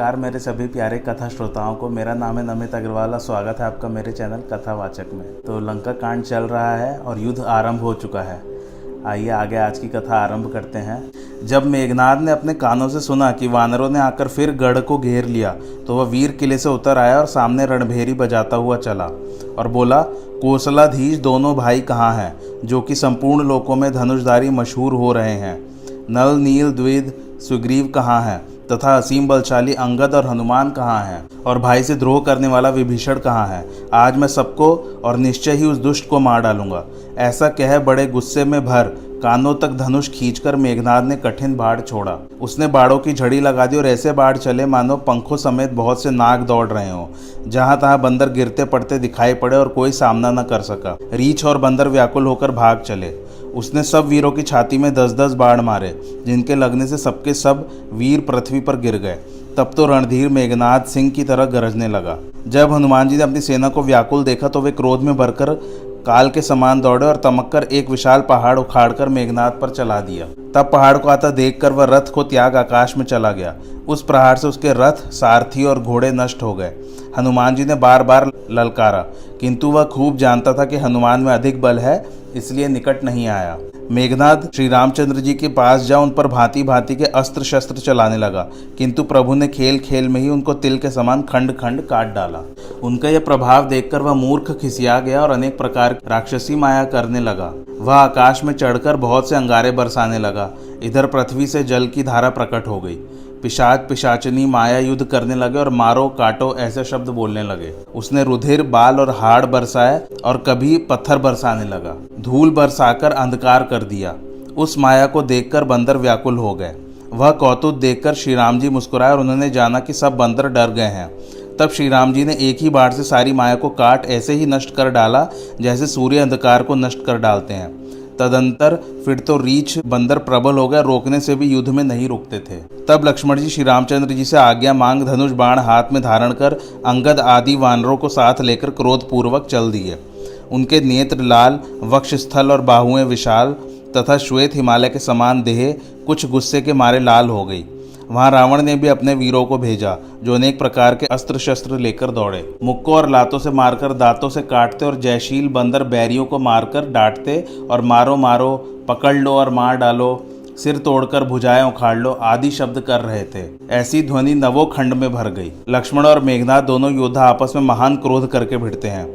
नमस्कार, मेरे सभी प्यारे कथा श्रोताओं को मेरा नाम है नमित अग्रवाल और स्वागत है आपका मेरे चैनल कथावाचक में। तो लंका कांड चल रहा है और युद्ध आरंभ हो चुका है। आइए आगे आज की कथा आरंभ करते हैं। जब मेघनाथ ने अपने कानों से सुना कि वानरों ने आकर फिर गढ़ को घेर लिया तो वह वीर किले से उतर आया और सामने रणभेरी बजाता हुआ चला और बोला, कोसलाधीश, दोनों भाई कहाँ हैं, जो कि संपूर्ण लोकों में धनुषधारी मशहूर हो रहे हैं? नल, नील द्विद सुग्रीव कहाँ है? तथा असीम बलशाली अंगद और हनुमान कहाँ हैं? और भाई से द्रोह करने वाला विभीषण कहाँ है? आज मैं सबको और निश्चय ही उस दुष्ट को मार डालूँगा। ऐसा कह बड़े गुस्से में भर कानों तक धनुष खींचकर मेघनाद ने कठिन बाढ़ छोड़ा। उसने बाड़ों की झड़ी लगा दी और ऐसे बाढ़ चले मानो पंखों समेत बहुत से नाग दौड़ रहे हों। जहाँ तहां बंदर गिरते पड़ते दिखाई पड़े और कोई सामना न कर सका। रीछ और बंदर व्याकुल होकर भाग चले। उसने सब वीरों की छाती में दस दस बाढ़ मारे, जिनके लगने से सबके सब वीर पृथ्वी पर गिर गए। तब तो रणधीर मेघनाथ सिंह की तरह गरजने लगा। जब हनुमान जी ने अपनी सेना को व्याकुल देखा तो वे क्रोध में भरकर काल के समान दौड़े और तमककर एक विशाल पहाड़ उखाड़कर मेघनाथ पर चला दिया। तब पहाड़ को आता देखकर वह रथ को त्याग आकाश में चला गया। उस प्रहार से उसके रथ, सारथी और घोड़े नष्ट हो गए। हनुमान जी ने बार बार ललकारा, किंतु वह खूब जानता था कि हनुमान में अधिक बल है इसलिए निकट नहीं आया। मेघनाथ श्री रामचंद्र जी के पास जा उन पर भांति भांति के अस्त्र शस्त्र चलाने लगा, किंतु प्रभु ने खेल खेल में ही उनको तिल के समान खंड खंड काट डाला। उनका यह प्रभाव देखकर वह मूर्ख खिसिया गया और अनेक प्रकार राक्षसी माया करने लगा। वह आकाश में चढ़कर बहुत से अंगारे बरसाने लगा। इधर पृथ्वी से जल की धारा प्रकट हो गई। पिशाच पिशाचनी माया युद्ध करने लगे और मारो काटो ऐसे शब्द बोलने लगे। उसने रुधिर, बाल और हाड़ बरसाए और कभी पत्थर बरसाने लगा। धूल बरसाकर अंधकार कर दिया। उस माया को देखकर बंदर व्याकुल हो गए। वह कौतुक देखकर श्री राम जी मुस्कुराए और उन्होंने जाना कि सब बंदर डर गए हैं। तब श्री राम जी ने एक ही बाढ़ से सारी माया को काट, ऐसे ही नष्ट कर डाला जैसे सूर्य अंधकार को नष्ट कर डालते हैं। तदंतर फिर तो रीछ बंदर प्रबल हो गया, रोकने से भी युद्ध में नहीं रुकते थे। तब लक्ष्मण जी श्री रामचंद्र जी से आज्ञा मांग, धनुष बाण हाथ में धारण कर अंगद आदि वानरों को साथ लेकर क्रोधपूर्वक चल दिए। उनके नेत्र लाल, वक्षस्थल और बाहुएँ विशाल तथा श्वेत हिमालय के समान देह कुछ गुस्से के मारे लाल हो गई। वहाँ रावण ने भी अपने वीरों को भेजा, जो अनेक प्रकार के अस्त्र शस्त्र लेकर दौड़े। मुक्कों और लातों से मारकर, दांतों से काटते और जयशील बंदर बैरियों को मारकर डांटते और मारो मारो, पकड़ लो और मार डालो, सिर तोड़कर भुजाएँ उखाड़ लो, आदि शब्द कर रहे थे। ऐसी ध्वनि नवो खंड में भर गई। लक्ष्मण और मेघनाथ दोनों योद्धा आपस में महान क्रोध करके भिड़ते हैं।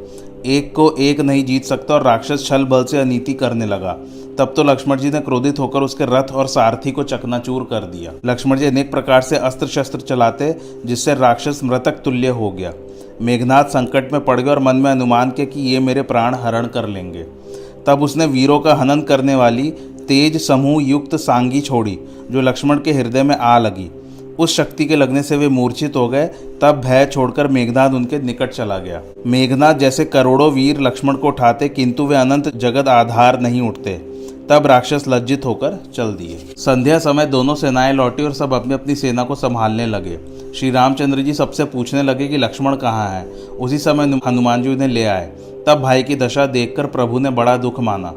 एक को एक नहीं जीत सकता और राक्षस छल बल से अनीति करने लगा। तब तो लक्ष्मण जी ने क्रोधित होकर उसके रथ और सारथी को चकनाचूर कर दिया। लक्ष्मण जी अनेक प्रकार से अस्त्र शस्त्र चलाते, जिससे राक्षस मृतक तुल्य हो गया। मेघनाथ संकट में पड़ गए और मन में अनुमान के कि ये मेरे प्राण हरण कर लेंगे। तब उसने वीरों का हनन करने वाली तेज, समूह युक्त सांगी छोड़ी, जो लक्ष्मण के हृदय में आ लगी। उस शक्ति के लगने से वे मूर्छित हो गए। तब भय छोड़कर मेघनाथ उनके निकट चला गया। मेघनाथ जैसे करोड़ों वीर लक्ष्मण को उठाते, किंतु वे अनंत जगत आधार नहीं उठते। तब राक्षस लज्जित होकर चल दिए। संध्या समय दोनों सेनाएँ लौटी और सब अपनी अपनी सेना को संभालने लगे। श्री रामचंद्र जी सबसे पूछने लगे कि लक्ष्मण कहाँ है? उसी समय हनुमान जी उन्हें ले आए। तब भाई की दशा देखकर प्रभु ने बड़ा दुख माना।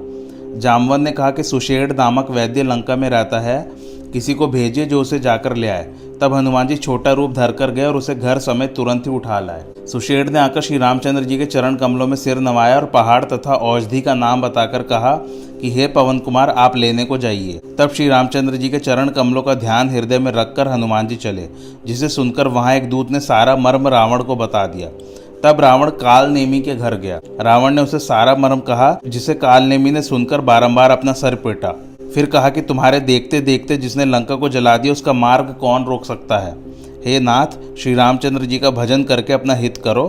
जामवन ने कहा कि सुशेड़ नामक वैद्य लंका में रहता है। किसी को भेजे जो उसे जाकर ले आए। तब हनुमान जी छोटा रूप धर कर गए और उसे घर समेत तुरंत ही उठा लाए। सुषेण ने आकर श्री रामचंद्र जी के चरण कमलों में सिर नवाया और पहाड़ तथा औषधि का नाम बताकर कहा कि, हे पवन कुमार, आप लेने को जाइए। तब श्री रामचंद्र जी के चरण कमलों का ध्यान हृदय में रखकर हनुमान जी चले, जिसे सुनकर वहाँ एक दूत ने सारा मर्म रावण को बता दिया। तब रावण काल नेमी के घर गया। रावण ने उसे सारा मर्म कहा, जिसे काल नेमी ने सुनकर बारंबार अपना सर पीटा। फिर कहा कि तुम्हारे देखते देखते जिसने लंका को जला दिया, उसका मार्ग कौन रोक सकता है? हे नाथ, श्री रामचंद्र जी का भजन करके अपना हित करो।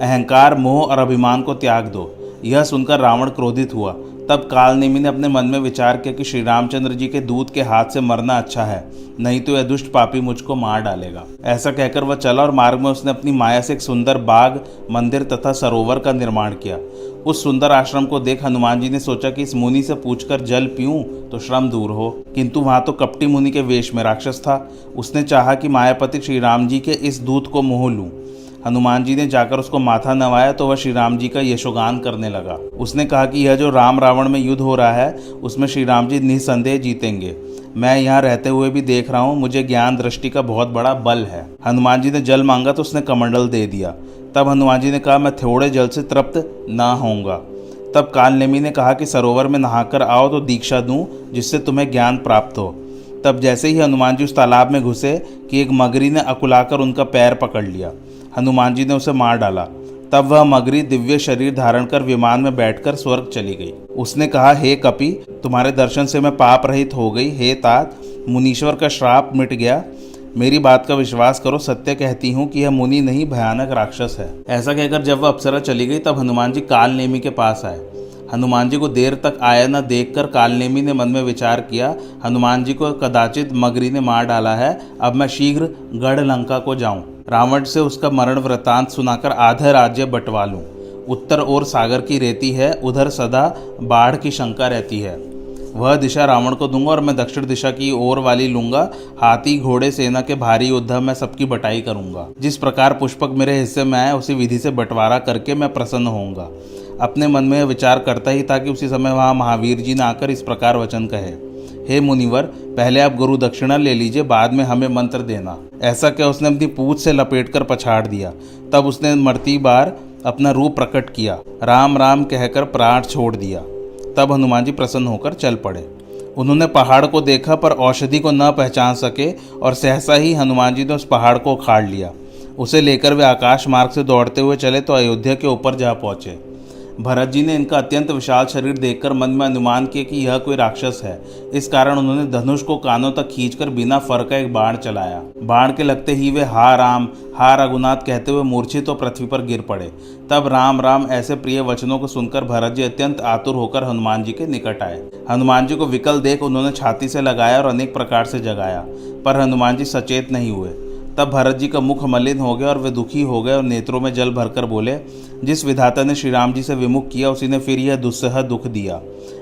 अहंकार, मोह और अभिमान को त्याग दो। यह सुनकर रावण क्रोधित हुआ। तब कालनेमी ने अपने मन में विचार किया कि श्री रामचंद्र जी के दूत के हाथ से मरना अच्छा है, नहीं तो यह दुष्ट पापी मुझको मार डालेगा। ऐसा कहकर वह चला और मार्ग में उसने अपनी माया से एक सुंदर बाग, मंदिर तथा सरोवर का निर्माण किया। उस सुंदर आश्रम को देख हनुमान जी ने सोचा कि इस मुनि से पूछकर जल पीऊं तो श्रम दूर हो। किंतु वहाँ तो कपटी मुनि के वेश में राक्षस था। उसने चाहा कि मायापति श्री राम जी के इस दूत को मोह लूँ। हनुमान जी ने जाकर उसको माथा नवाया तो वह श्री राम जी का यशोगान करने लगा। उसने कहा कि यह जो राम रावण में युद्ध हो रहा है, उसमें श्री राम जी निसंदेह जीतेंगे। मैं यहाँ रहते हुए भी देख रहा हूँ, मुझे ज्ञान दृष्टि का बहुत बड़ा बल है। हनुमान जी ने जल मांगा तो उसने कमंडल दे दिया। तब हनुमान जी ने कहा, मैं थोड़े जल से तृप्त ना होऊँगा। तब कालनेमी ने कहा कि, सरोवर में नहाकर आओ तो दीक्षा दूँ, जिससे तुम्हें ज्ञान प्राप्त हो। तब जैसे ही हनुमान जी उस तालाब में घुसे कि एक मगरी ने अकुलाकर उनका पैर पकड़ लिया, हनुमान जी ने उसे मार डाला। तब वह मगरी दिव्य शरीर धारण कर विमान में बैठकर स्वर्ग चली गई। उसने कहा, हे कपि, तुम्हारे दर्शन से मैं पाप रहित हो गई। हे तात, मुनीश्वर का श्राप मिट गया। मेरी बात का विश्वास करो, सत्य कहती हूँ कि यह मुनि नहीं, भयानक राक्षस है। ऐसा कहकर जब वह अप्सरा चली गई, तब हनुमान जी काल नेमी के पास आए। हनुमान जी को देर तक आया न देखकर कालनेमी ने मन में विचार किया। हनुमान जी को कदाचित मगरी ने मार डाला है। अब मैं शीघ्र गढ़ लंका को जाऊँ। रावण से उसका मरण वृतांत सुनाकर आधा राज्य बंटवा लूँ। उत्तर ओर सागर की रेती है, उधर सदा बाढ़ की शंका रहती है। वह दिशा रावण को दूँगा और मैं दक्षिण दिशा की ओर वाली लूँगा। हाथी, घोड़े, सेना के भारी योद्धा मैं सबकी बटाई करूँगा। जिस प्रकार पुष्पक मेरे हिस्से में आए, उसी विधि से बंटवारा करके मैं प्रसन्न होऊँगा। अपने मन में विचार करता ही था कि उसी समय वहाँ महावीर जी ने आकर इस प्रकार वचन कहे। हे मुनिवर, पहले आप गुरु दक्षिणा ले लीजिए, बाद में हमें मंत्र देना। ऐसा क्या उसने अपनी पूछ से लपेट कर पछाड़ दिया? तब उसने मरती बार अपना रूप प्रकट किया। राम राम कहकर प्राण छोड़ दिया। तब हनुमान जी प्रसन्न होकर चल पड़े। उन्होंने पहाड़ को देखा, पर औषधि को न पहचान सके, और सहसा ही हनुमान जी ने उस पहाड़ को उखाड़ लिया। उसे लेकर वे आकाश मार्ग से दौड़ते हुए चले तो अयोध्या के ऊपर जा पहुँचे। भरत जी ने इनका अत्यंत विशाल शरीर देखकर मन में अनुमान किया कि यह कोई राक्षस है। इस कारण उन्होंने धनुष को कानों तक खींचकर बिना फर का एक बाण चलाया। बाण के लगते ही वे हा राम, हा रघुनाथ कहते हुए मूर्छित तो पृथ्वी पर गिर पड़े। तब राम राम ऐसे प्रिय वचनों को सुनकर भरत जी अत्यंत आतुर होकर हनुमान जी के निकट आए। हनुमान जी को विकल देख उन्होंने छाती से लगाया और अनेक प्रकार से जगाया, पर हनुमान जी सचेत नहीं हुए। तब भरत जी का मुख मलिन हो गया और वे दुखी हो गए और नेत्रों में जल भरकर बोले, जिस विधाता ने श्री राम जी से विमुख किया, उसी ने फिर यह दुस्सह दुख दिया।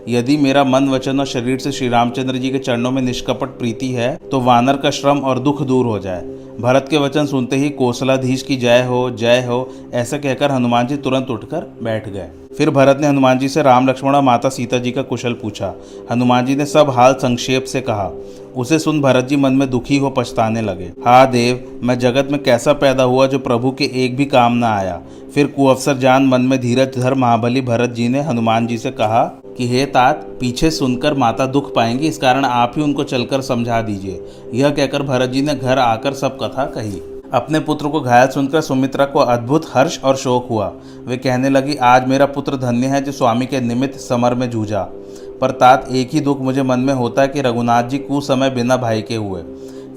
यदि मेरा मन वचन और शरीर से श्री रामचंद्र जी के चरणों में निष्कपट प्रीति है तो वानर का श्रम और दुख दूर हो जाए। भरत के वचन सुनते ही कोसलाधीश की जय हो जय हो, ऐसा कहकर हनुमान जी तुरंत उठकर बैठ गए। फिर भरत ने हनुमान जी से राम लक्ष्मण और माता सीता जी का कुशल पूछा। हनुमान जी ने सब हाल संक्षेप से कहा। उसे सुन भरत जी मन में दुखी हो पछताने लगे। हा देव, मैं जगत में कैसा पैदा हुआ जो प्रभु के एक भी काम न आया? फिर कुअवसर जान मन में धीरज धर महाबली भरत जी ने हनुमान जी से कहा कि हे तात, पीछे सुनकर माता दुख पाएँगी, इस कारण आप ही उनको चलकर समझा दीजिए। यह कहकर भरत जी ने घर आकर सब कथा कही। अपने पुत्र को घायल सुनकर सुमित्रा को अद्भुत हर्ष और शोक हुआ। वे कहने लगी, आज मेरा पुत्र धन्य है जो स्वामी के निमित्त समर में जूझा। पर तात, एक ही दुख मुझे मन में होता है कि रघुनाथ जी कुछ समय बिना भाई के हुए।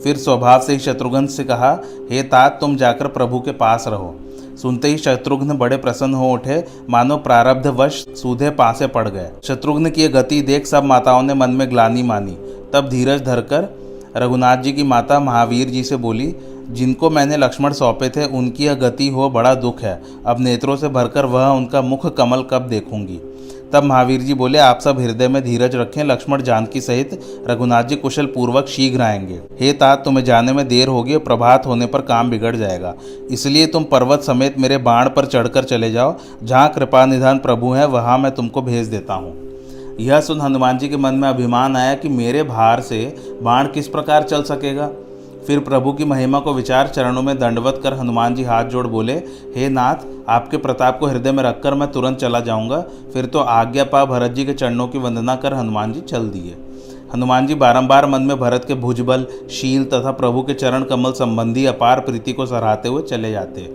फिर स्वभाव से ही शत्रुघ्न से कहा, हे तात, तुम जाकर प्रभु के पास रहो। सुनते ही शत्रुघ्न बड़े प्रसन्न हो उठे। मानो प्रारब्ध वश सूधे पासे पड़ गए। शत्रुघ्न की गति देख सब माताओं ने मन में ग्लानी मानी। तब धीरज धरकर रघुनाथ जी की माता महावीर जी से बोली, जिनको मैंने लक्ष्मण सौंपे थे, उनकी यह गति हो, बड़ा दुख है। अब नेत्रों से भरकर वह उनका मुख कमल कब देखूँगी? तब महावीर जी बोले, आप सब हृदय में धीरज रखें, लक्ष्मण जानकी सहित रघुनाथ जी कुशल पूर्वक शीघ्र आएँगे। हे तात, तुम्हें जाने में देर होगी प्रभात होने पर काम बिगड़ जाएगा। इसलिए तुम पर्वत समेत मेरे बाण पर चढ़कर चले जाओ। जहाँ कृपा निधान प्रभु है, वहाँ मैं तुमको भेज देता हूँ। यह सुन हनुमान जी के मन में अभिमान आया कि मेरे भार से बाण किस प्रकार चल सकेगा। फिर प्रभु की महिमा को विचार चरणों में दंडवत कर हनुमान जी हाथ जोड़ बोले, हे नाथ, आपके प्रताप को हृदय में रखकर मैं तुरंत चला जाऊँगा। फिर तो आज्ञा पा भरत जी के चरणों की वंदना कर हनुमान जी चल दिए। हनुमान जी बारंबार मन में भरत के भुजबल, शील तथा प्रभु के चरण कमल संबंधी अपार प्रीति को सराहते हुए चले जाते।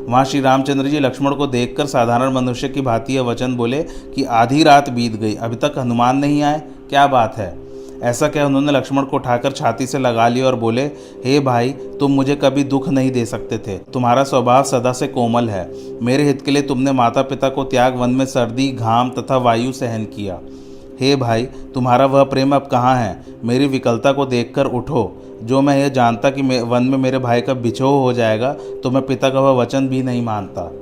वहाँ श्री रामचंद्र जी लक्ष्मण को देखकर साधारण मनुष्य की भांति वचन बोले कि आधी रात बीत गई, अभी तक हनुमान नहीं आए। क्या बात है? ऐसा क्या उन्होंने लक्ष्मण को उठाकर छाती से लगा लिया और बोले, हे hey भाई, तुम मुझे कभी दुख नहीं दे सकते थे। तुम्हारा स्वभाव सदा से कोमल है। मेरे हित के लिए तुमने माता पिता को त्याग वन में सर्दी, घाम तथा वायु सहन किया। हे hey भाई, तुम्हारा वह प्रेम अब कहाँ है? मेरी विकलता को देखकर उठो। जो मैं यह जानता कि वन में मेरे भाई का बिछो हो जाएगा तो मैं पिता का वह वचन भी नहीं मानता।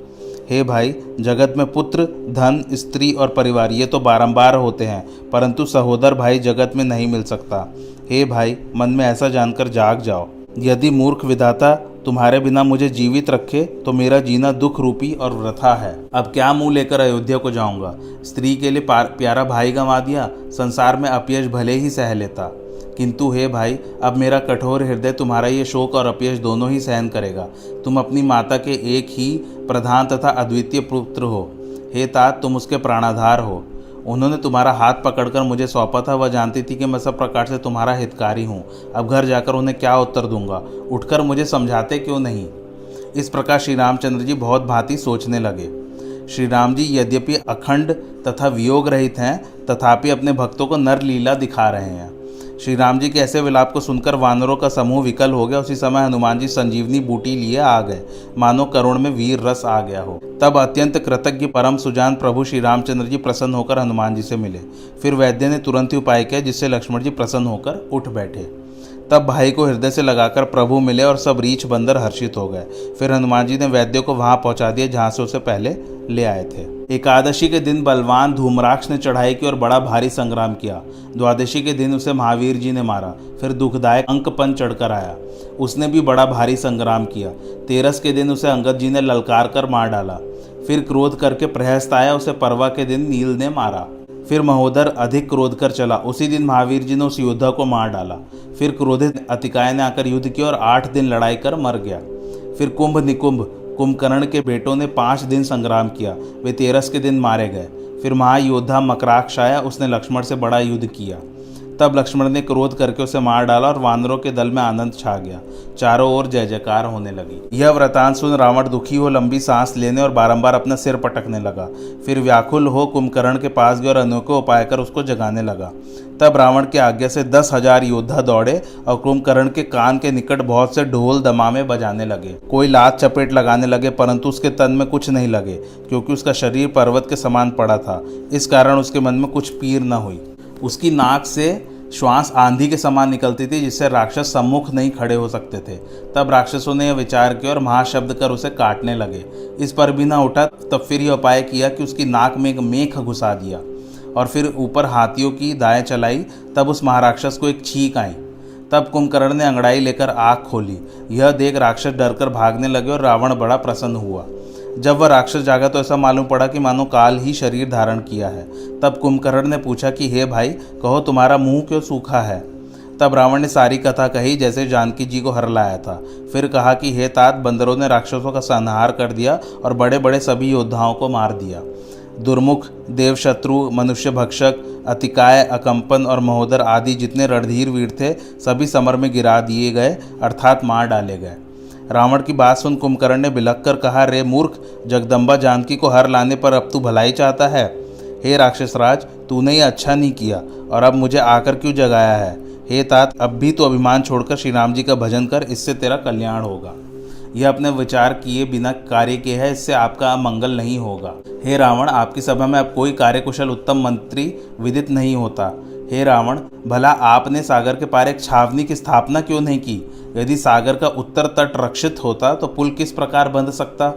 हे भाई, जगत में पुत्र, धन, स्त्री और परिवार, ये तो बारंबार होते हैं, परंतु सहोदर भाई जगत में नहीं मिल सकता। हे भाई, मन में ऐसा जानकर जाग जाओ। यदि मूर्ख विधाता तुम्हारे बिना मुझे जीवित रखे तो मेरा जीना दुख रूपी और वृथा है। अब क्या मुँह लेकर अयोध्या को जाऊँगा? स्त्री के लिए प्यारा भाई गंवा दिया, संसार में अपयश भले ही सह लेता। किंतु हे भाई, अब मेरा कठोर हृदय तुम्हारा ये शोक और अपयश दोनों ही सहन करेगा। तुम अपनी माता के एक ही प्रधान तथा अद्वितीय पुत्र हो। हे तात, तुम उसके प्राणाधार हो। उन्होंने तुम्हारा हाथ पकड़कर मुझे सौंपा था। वह जानती थी कि मैं सब प्रकार से तुम्हारा हितकारी हूँ। अब घर जाकर उन्हें क्या उत्तर दूँगा? उठकर मुझे समझाते क्यों नहीं? इस प्रकार श्री रामचंद्र जी बहुत भांति सोचने लगे। श्री राम जी, यद्यपि अखंड तथा वियोग रहित हैं, तथापि अपने भक्तों को नर लीला दिखा रहे हैं। श्री राम जी के ऐसे विलाप को सुनकर वानरों का समूह विकल हो गया। उसी समय हनुमान जी संजीवनी बूटी लिए आ गए। मानो करुण में वीर रस आ गया हो। तब अत्यंत कृतज्ञ परम सुजान प्रभु श्री रामचंद्र जी प्रसन्न होकर हनुमान जी से मिले। फिर वैद्य ने तुरंत ही उपाय किया, जिससे लक्ष्मण जी प्रसन्न होकर उठ बैठे। तब भाई को हृदय से लगाकर प्रभु मिले और सब रीछ बंदर हर्षित हो गए। फिर हनुमान जी ने वैद्य को वहाँ पहुँचा दिया, जहाँ से उसे पहले ले आए थे। एकादशी के दिन बलवान धूमराक्ष ने चढ़ाई की और बड़ा भारी संग्राम किया। द्वादशी के दिन उसे महावीर जी ने मारा, फिर दुखदायक अंकपन चढ़कर आया। उसने भी बड़ा भारी संग्राम किया। तेरस के दिन उसे अंगद जी ने ललकार कर मार डाला। फिर क्रोध करके प्रहस्त आया, उसे परवा के दिन नील ने मारा। फिर महोदर अधिक क्रोध कर चला। उसी दिन महावीर जी ने उस योद्धा को मार डाला। फिर क्रोधित अतिकाय ने आकर युद्ध किया और आठ दिन लड़ाई कर मर गया। फिर कुंभ निकुंभ कुंभकर्ण के बेटों ने पाँच दिन संग्राम किया, वे तेरस के दिन मारे गए। फिर महायोद्धा मकराक्ष आया उसने लक्ष्मण से बड़ा युद्ध किया। तब लक्ष्मण ने क्रोध करके उसे मार डाला और वानरों के दल में आनंद छा गया। चारों ओर जय जयकार होने लगी। यह व्रतांत सुन रावण दुखी हो लंबी सांस लेने और बारंबार अपना सिर पटकने लगा। फिर व्याकुल हो कुंभकर्ण के पास गया और अनोखे उपाय कर उसको जगाने लगा। तब रावण के आज्ञा से दस हज़ार योद्धा दौड़े और कुंभकर्ण के कान के निकट बहुत से ढोल दमामे बजाने लगे। कोई लात चपेट लगाने लगे, परंतु उसके तन में कुछ नहीं लगे, क्योंकि उसका शरीर पर्वत के समान पड़ा था। इस कारण उसके मन में कुछ पीर न हुई। उसकी नाक से श्वास आंधी के समान निकलती थी, जिससे राक्षस सम्मुख नहीं खड़े हो सकते थे। तब राक्षसों ने यह विचार किया और महाशब्द कर उसे काटने लगे। इस पर भी ना उठा, तब फिर यह उपाय किया कि उसकी नाक में एक मेख घुसा दिया। और फिर ऊपर हाथियों की दाएँ चलाई, तब उस महाराक्षस को एक छींक आई। तब कुंभकर्ण ने अंगड़ाई लेकर आग खोली। यह देख राक्षस डरकर भागने लगे और रावण बड़ा प्रसन्न हुआ। जब वह राक्षस जागा तो ऐसा मालूम पड़ा कि मानो काल ही शरीर धारण किया है। तब कुंभकर्ण ने पूछा कि, हे भाई, कहो तुम्हारा मुँह क्यों सूखा है? तब रावण ने सारी कथा कही, जैसे जानकी जी को हर लाया था। फिर कहा कि, हे तात, बंदरों ने राक्षसों का संहार कर दिया और बड़े बड़े सभी योद्धाओं को मार दिया। दुर्मुख, देवशत्रु मनुष्य भक्षक अतिकाय, अकंपन और महोदर आदि जितने रणधीर वीर थे, सभी समर में गिरा दिए गए, अर्थात मार डाले गए। रावण की बात सुन कुंभकर्ण ने बिलक कर कहा, रे मूर्ख, जगदम्बा जानकी को हर लाने पर अब तू भलाई चाहता है। हे राक्षसराज तूने ये अच्छा नहीं किया, और अब मुझे आकर क्यों जगाया है? हे तात, अब भी तो अभिमान छोड़कर श्री राम जी का भजन कर, इससे तेरा कल्याण होगा। यह अपने विचार किए बिना कार्य किए है, इससे आपका मंगल नहीं होगा। हे रावण, आपकी सभा में अब कोई कार्यकुशल उत्तम मंत्री विदित नहीं होता। हे रावण, भला आपने सागर के पार एक छावनी की स्थापना क्यों नहीं की? यदि सागर का उत्तर तट रक्षित होता तो पुल किस प्रकार बंध सकता?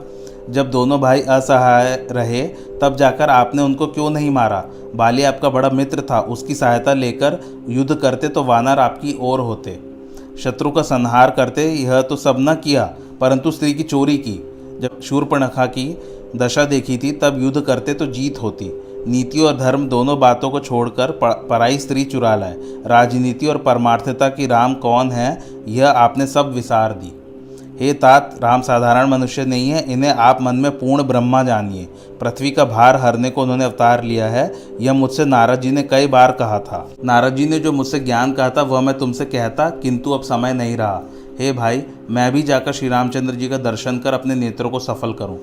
जब दोनों भाई असहाय रहे, तब जाकर आपने उनको क्यों नहीं मारा? बाली आपका बड़ा मित्र था, उसकी सहायता लेकर युद्ध करते तो वानर आपकी ओर होते। शत्रु का संहार करते, यह तो सब न किया। परंतु स्त्री की चोरी की। जब शूर्पणखा की दशा देखी थी, तब युद्ध करते तो जीत होती। नीति और धर्म दोनों बातों को छोड़कर पराई स्त्री चुरा लाए। राजनीति और परमार्थता की राम कौन है, यह आपने सब विसार दी। हे तात, राम साधारण मनुष्य नहीं है, इन्हें आप मन में पूर्ण ब्रह्मा जानिए। पृथ्वी का भार हरने को उन्होंने अवतार लिया है, यह मुझसे नारद जी ने कई बार कहा था। नारद जी ने जो मुझसे ज्ञान कहा था, वह मैं तुमसे कहता, किंतु अब समय नहीं रहा। हे भाई, मैं भी जाकर श्री रामचंद्र जी का दर्शन कर अपने नेत्रों को सफल करूँ।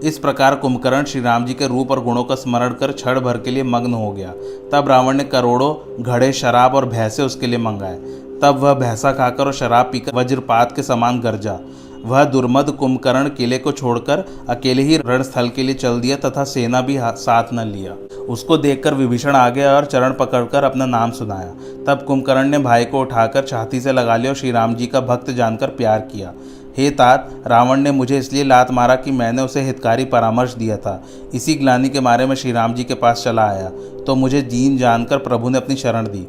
इस प्रकार कुंभकर्ण श्री राम जी के रूप और गुणों का स्मरण कर क्षण भर के लिए मग्न हो गया। तब रावण ने करोड़ों घड़े शराब और भैंसे उसके लिए मंगाए। तब वह भैंसा खाकर और शराब पीकर वज्रपात के समान गरजा। वह दुर्मद कुंभकर्ण किले को छोड़कर अकेले ही रणस्थल के लिए चल दिया तथा सेना भी साथ न लिया। उसको देखकर विभीषण आ गया और चरण पकड़कर अपना नाम सुनाया। तब कुंभकर्ण ने भाई को उठाकर छाती से लगा लिया और श्री राम जी का भक्त जानकर प्यार किया। हे तात रावण ने मुझे इसलिए लात मारा कि मैंने उसे हितकारी परामर्श दिया था। इसी ग्लानी के मारे में श्री राम जी के पास चला आया तो मुझे दीन जानकर प्रभु ने अपनी शरण दी।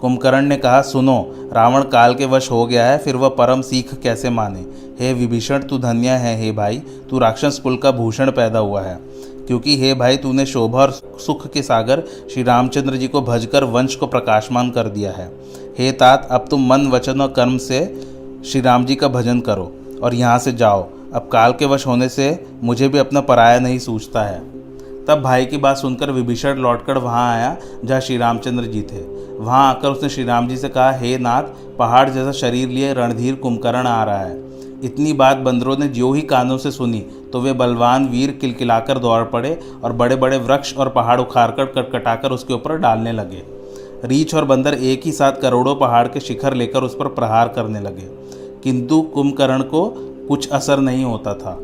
कुंभकर्ण ने कहा, सुनो, रावण काल के वश हो गया है, फिर वह परम सीख कैसे माने? हे विभीषण, तू धन्य है, हे भाई। तू राक्षस कुल का भूषण पैदा हुआ है। क्योंकि हे भाई, तूने शोभा और सुख के सागर श्री रामचंद्र जी को भजकर वंश को प्रकाशमान कर दिया है। हे तात, अब तुम मन, वचन और कर्म से श्री राम जी का भजन करो और यहाँ से जाओ। अब काल के वश होने से मुझे भी अपना पराया नहीं सूझता है। तब भाई की बात सुनकर विभीषण लौटकर वहाँ आया, जहाँ श्री रामचंद्र जी थे। वहाँ आकर उसने श्री राम जी से कहा, हे नाथ, पहाड़ जैसा शरीर लिए रणधीर कुंभकर्ण आ रहा है। इतनी बात बंदरों ने जो ही कानों से सुनी तो वे बलवान वीर किलकिलाकर दौड़ पड़े और बड़े बड़े वृक्ष और पहाड़ उखाड़कर कटकटाकर उसके ऊपर डालने लगे। रीछ और बंदर एक ही साथ करोड़ों पहाड़ के शिखर लेकर उस पर प्रहार करने लगे। किंतु कुंभकर्ण को कुछ असर नहीं होता था।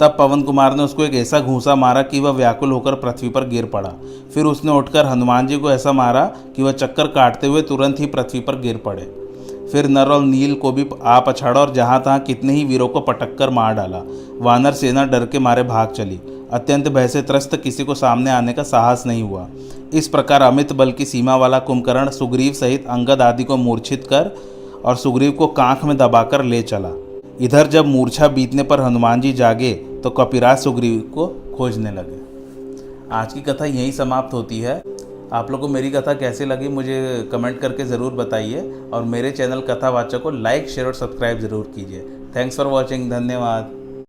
तब पवन कुमार ने उसको एक ऐसा घूसा मारा कि वह व्याकुल होकर पृथ्वी पर गिर पड़ा। फिर उसने उठकर हनुमान जी को ऐसा मारा कि वह चक्कर काटते हुए तुरंत ही पृथ्वी पर गिर पड़े। फिर नर और नील को भी आ पछाड़ा और जहाँ तहाँ कितने ही वीरों को पटक कर मार डाला। वानर सेना डर के मारे भाग चली। अत्यंत भय से त्रस्त किसी को सामने आने का साहस नहीं हुआ। इस प्रकार अमित बल की सीमा वाला कुंभकर्ण सुग्रीव सहित अंगद आदि को मूर्छित कर और सुग्रीव को कांख में दबाकर ले चला। इधर जब मूर्छा बीतने पर हनुमान जी जागे तो कपिराज सुग्रीव को खोजने लगे। आज की कथा यहीं समाप्त होती है। आप लोगों को मेरी कथा कैसी लगी मुझे कमेंट करके ज़रूर बताइए और मेरे चैनल कथावाचक को लाइक, शेयर और सब्सक्राइब ज़रूर कीजिए। थैंक्स फॉर वॉचिंग धन्यवाद।